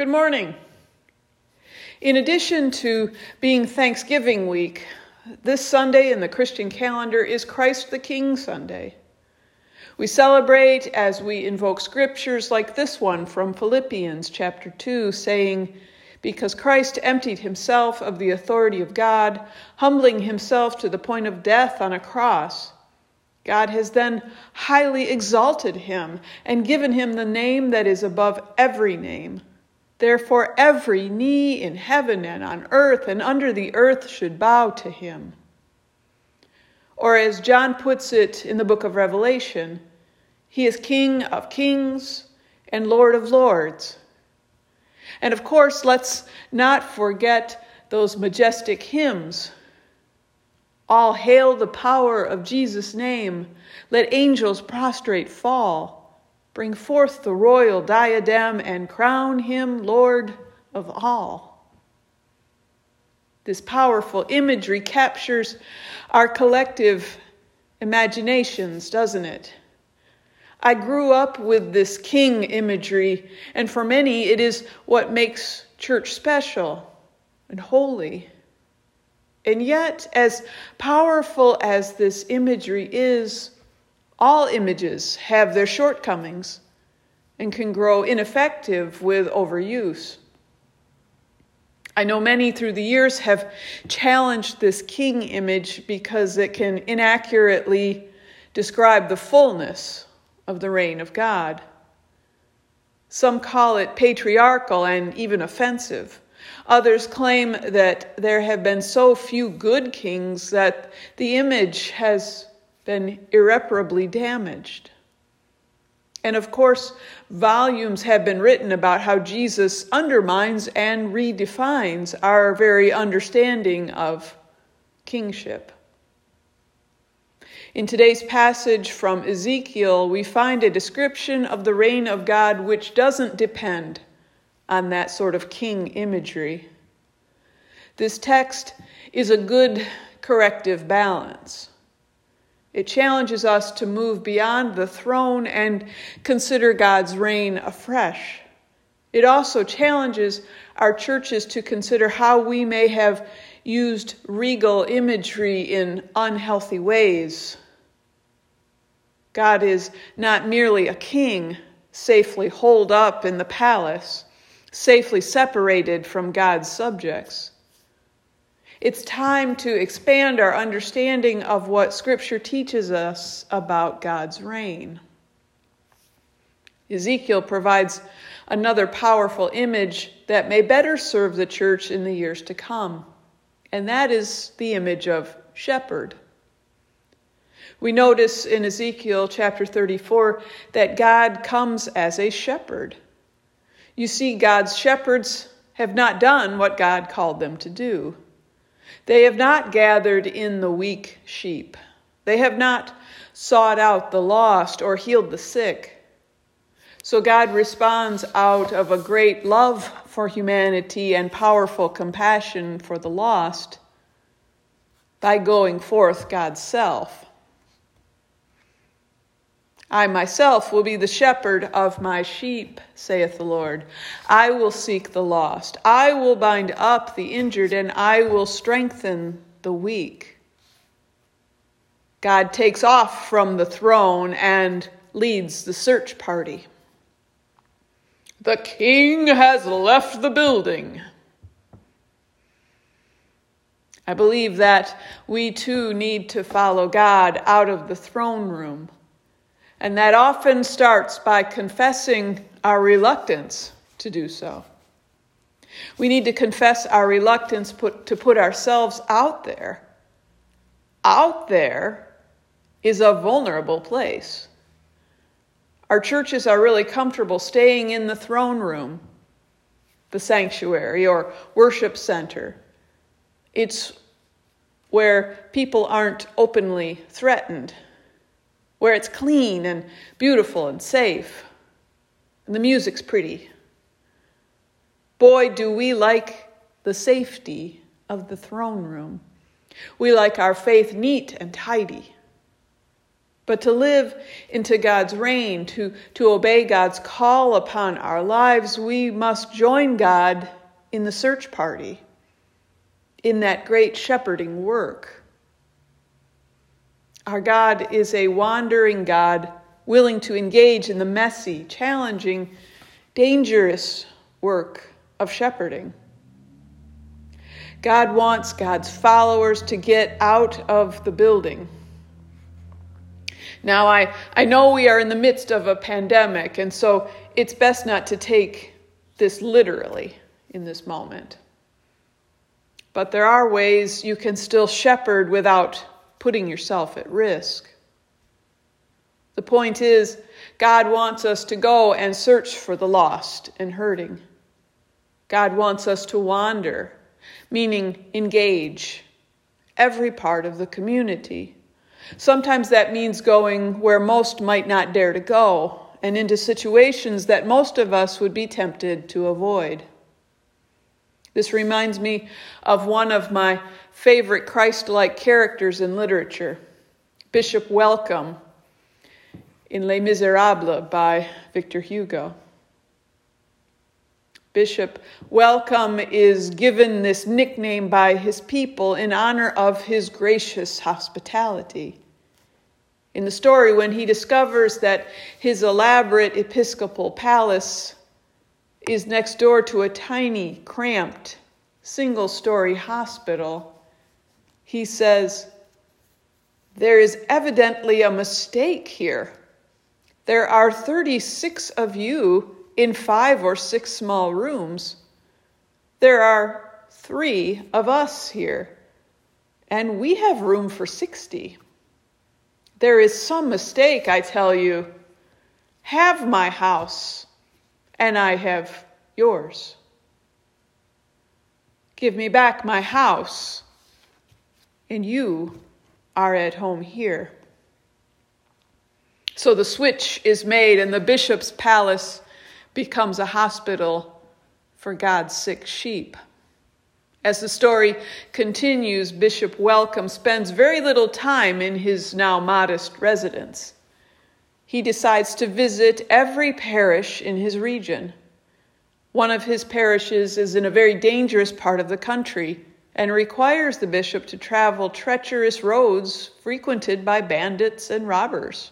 Good morning. In addition to being Thanksgiving week, this Sunday in the Christian calendar is Christ the King Sunday. We celebrate as we invoke scriptures like this one from Philippians chapter 2, saying, Because Christ emptied himself of the authority of God, humbling himself to the point of death on a cross, God has then highly exalted him and given him the name that is above every name Therefore, every knee in heaven and on earth and under the earth should bow to him. Or, as John puts it in the book of Revelation, he is King of kings and Lord of lords. And of course, let's not forget those majestic hymns. All hail the power of Jesus' name. Let angels prostrate fall. Bring forth the royal diadem and crown him Lord of all. This powerful imagery captures our collective imaginations, doesn't it? I grew up with this king imagery, and for many, it is what makes church special and holy. And yet, as powerful as this imagery is, all images have their shortcomings and can grow ineffective with overuse. I know many through the years have challenged this king image because it can inaccurately describe the fullness of the reign of God. Some call it patriarchal and even offensive. Others claim that there have been so few good kings that the image has been irreparably damaged. And of course, volumes have been written about how Jesus undermines and redefines our very understanding of kingship. In today's passage from Ezekiel, we find a description of the reign of God which doesn't depend on that sort of king imagery. This text is a good corrective balance. It challenges us to move beyond the throne and consider God's reign afresh. It also challenges our churches to consider how we may have used regal imagery in unhealthy ways. God is not merely a king safely holed up in the palace, safely separated from God's subjects. It's time to expand our understanding of what Scripture teaches us about God's reign. Ezekiel provides another powerful image that may better serve the church in the years to come, and that is the image of shepherd. We notice in Ezekiel chapter 34 that God comes as a shepherd. You see, God's shepherds have not done what God called them to do. They have not gathered in the weak sheep. They have not sought out the lost or healed the sick. So God responds out of a great love for humanity and powerful compassion for the lost by going forth God's self. I myself will be the shepherd of my sheep, saith the Lord. I will seek the lost. I will bind up the injured, and I will strengthen the weak. God takes off from the throne and leads the search party. The king has left the building. I believe that we too need to follow God out of the throne room and that often starts by confessing our reluctance to do so. We need to confess our reluctance put, to put ourselves out there. Out there is a vulnerable place. Our churches are really comfortable staying in the throne room, the sanctuary, or worship center. It's where people aren't openly threatened where it's clean and beautiful and safe, and the music's pretty. Boy, do we like the safety of the throne room. We like our faith neat and tidy. But to live into God's reign, to, to obey God's call upon our lives, we must join God in the search party, in that great shepherding work. Our God is a wandering God, willing to engage in the messy, challenging, dangerous work of shepherding. God wants God's followers to get out of the building. Now, I, I know we are in the midst of a pandemic, and so it's best not to take this literally in this moment. But there are ways you can still shepherd without putting yourself at risk. The point is, God wants us to go and search for the lost and hurting. God wants us to wander, meaning engage every part of the community. Sometimes that means going where most might not dare to go and into situations that most of us would be tempted to avoid. This reminds me of one of my favorite Christ like characters in literature, Bishop Welcome in Les Miserables by Victor Hugo. Bishop Welcome is given this nickname by his people in honor of his gracious hospitality. In the story, when he discovers that his elaborate episcopal palace is next door to a tiny, cramped, single story hospital, he says, There is evidently a mistake here. There are 36 of you in five or six small rooms. There are three of us here, and we have room for 60. There is some mistake, I tell you. Have my house, and I have yours. Give me back my house, and you are at home here. So the switch is made, and the bishop's palace becomes a hospital for God's sick sheep. As the story continues, Bishop Welcome spends very little time in his now modest residence. He decides to visit every parish in his region. One of his parishes is in a very dangerous part of the country and requires the bishop to travel treacherous roads frequented by bandits and robbers.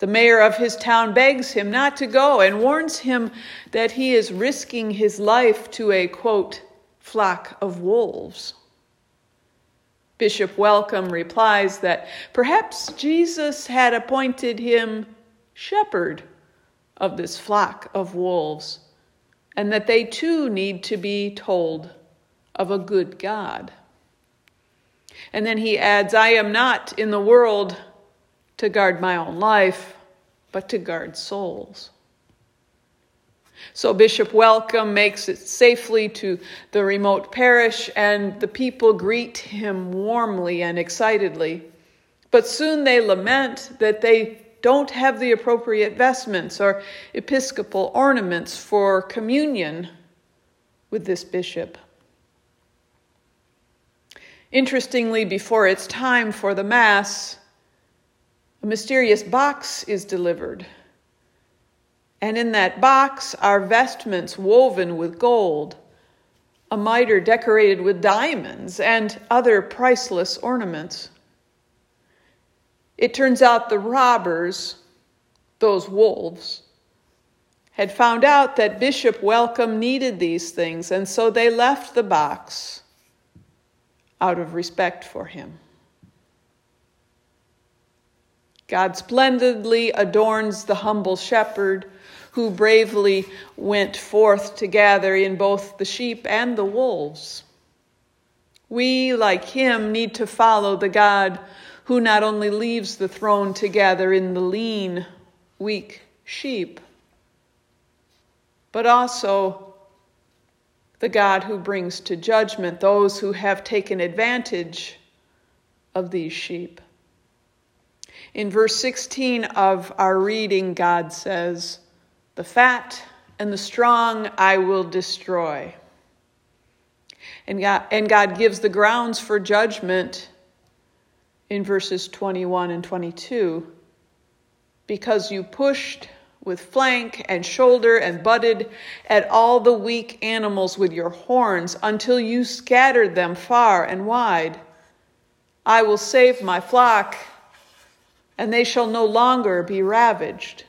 The mayor of his town begs him not to go and warns him that he is risking his life to a quote, flock of wolves. Bishop Welcome replies that perhaps Jesus had appointed him shepherd of this flock of wolves, and that they too need to be told of a good God. And then he adds, I am not in the world to guard my own life, but to guard souls. So Bishop Welcome makes it safely to the remote parish, and the people greet him warmly and excitedly. But soon they lament that they don't have the appropriate vestments or episcopal ornaments for communion with this bishop. Interestingly, before it's time for the Mass, a mysterious box is delivered. And in that box are vestments woven with gold, a mitre decorated with diamonds, and other priceless ornaments. It turns out the robbers, those wolves, had found out that Bishop Welcome needed these things, and so they left the box out of respect for him. God splendidly adorns the humble shepherd who bravely went forth to gather in both the sheep and the wolves. We, like him, need to follow the God who not only leaves the throne to gather in the lean, weak sheep, but also the God who brings to judgment those who have taken advantage of these sheep. In verse 16 of our reading, God says, The fat and the strong I will destroy. And God, and God gives the grounds for judgment in verses 21 and 22 because you pushed with flank and shoulder and butted at all the weak animals with your horns until you scattered them far and wide. I will save my flock, and they shall no longer be ravaged.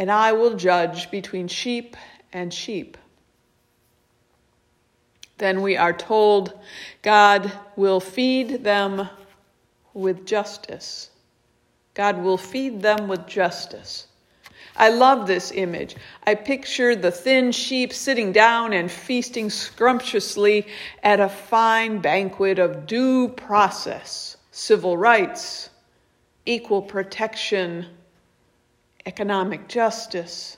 And I will judge between sheep and sheep. Then we are told God will feed them with justice. God will feed them with justice. I love this image. I picture the thin sheep sitting down and feasting scrumptiously at a fine banquet of due process, civil rights, equal protection, economic justice.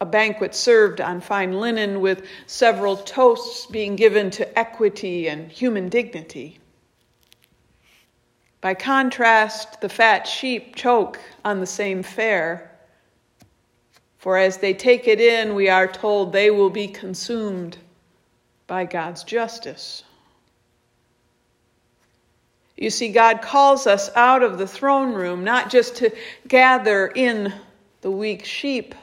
A banquet served on fine linen with several toasts being given to equity and human dignity. By contrast, the fat sheep choke on the same fare. For as they take it in, we are told they will be consumed by God's justice. You see, God calls us out of the throne room not just to gather in the weak sheep,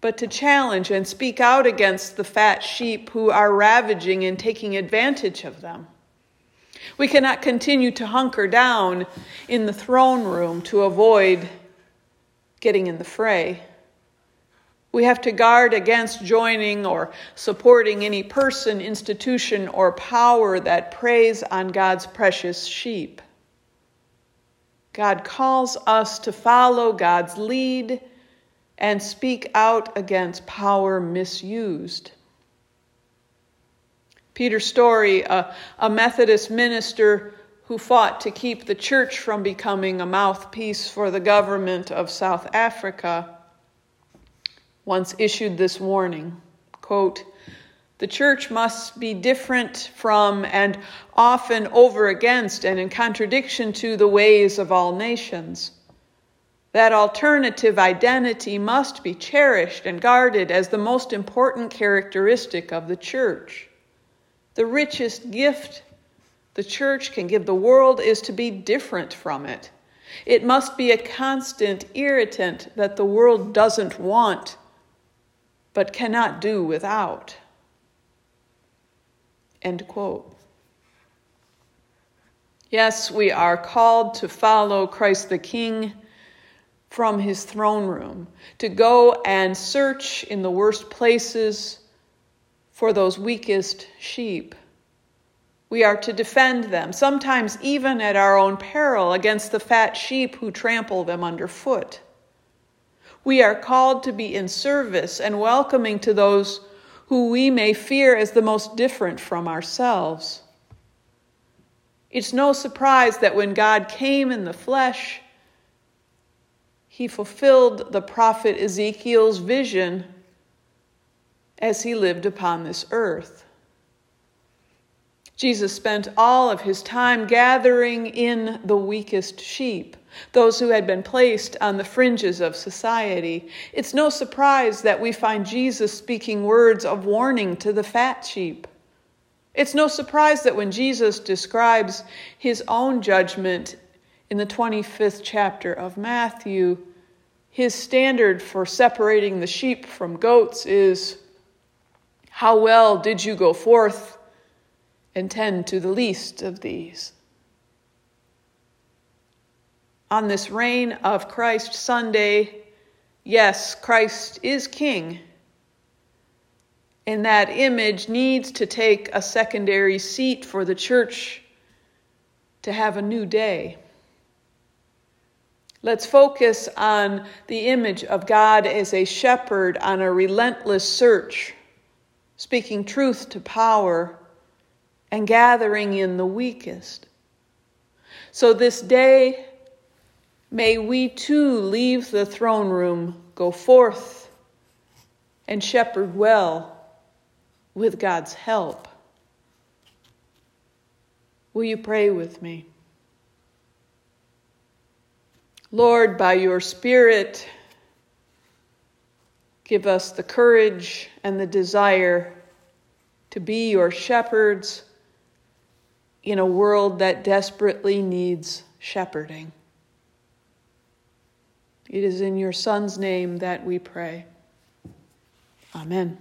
but to challenge and speak out against the fat sheep who are ravaging and taking advantage of them. We cannot continue to hunker down in the throne room to avoid getting in the fray. We have to guard against joining or supporting any person, institution, or power that preys on God's precious sheep. God calls us to follow God's lead and speak out against power misused. Peter Storey, a, a Methodist minister who fought to keep the church from becoming a mouthpiece for the government of South Africa, once issued this warning quote, The church must be different from and often over against and in contradiction to the ways of all nations. That alternative identity must be cherished and guarded as the most important characteristic of the church. The richest gift the church can give the world is to be different from it. It must be a constant irritant that the world doesn't want, but cannot do without. End quote. Yes, we are called to follow Christ the King from his throne room, to go and search in the worst places for those weakest sheep. We are to defend them, sometimes even at our own peril, against the fat sheep who trample them underfoot. We are called to be in service and welcoming to those who we may fear as the most different from ourselves. It's no surprise that when God came in the flesh, he fulfilled the prophet Ezekiel's vision as he lived upon this earth. Jesus spent all of his time gathering in the weakest sheep, those who had been placed on the fringes of society. It's no surprise that we find Jesus speaking words of warning to the fat sheep. It's no surprise that when Jesus describes his own judgment in the 25th chapter of Matthew, his standard for separating the sheep from goats is how well did you go forth and tend to the least of these? On this reign of Christ Sunday, yes, Christ is King. And that image needs to take a secondary seat for the church to have a new day. Let's focus on the image of God as a shepherd on a relentless search speaking truth to power, and gathering in the weakest. So this day, may we too leave the throne room, go forth, and shepherd well with God's help. Will you pray with me? Lord, by your Spirit, Give us the courage and the desire to be your shepherds in a world that desperately needs shepherding. It is in your Son's name that we pray. Amen.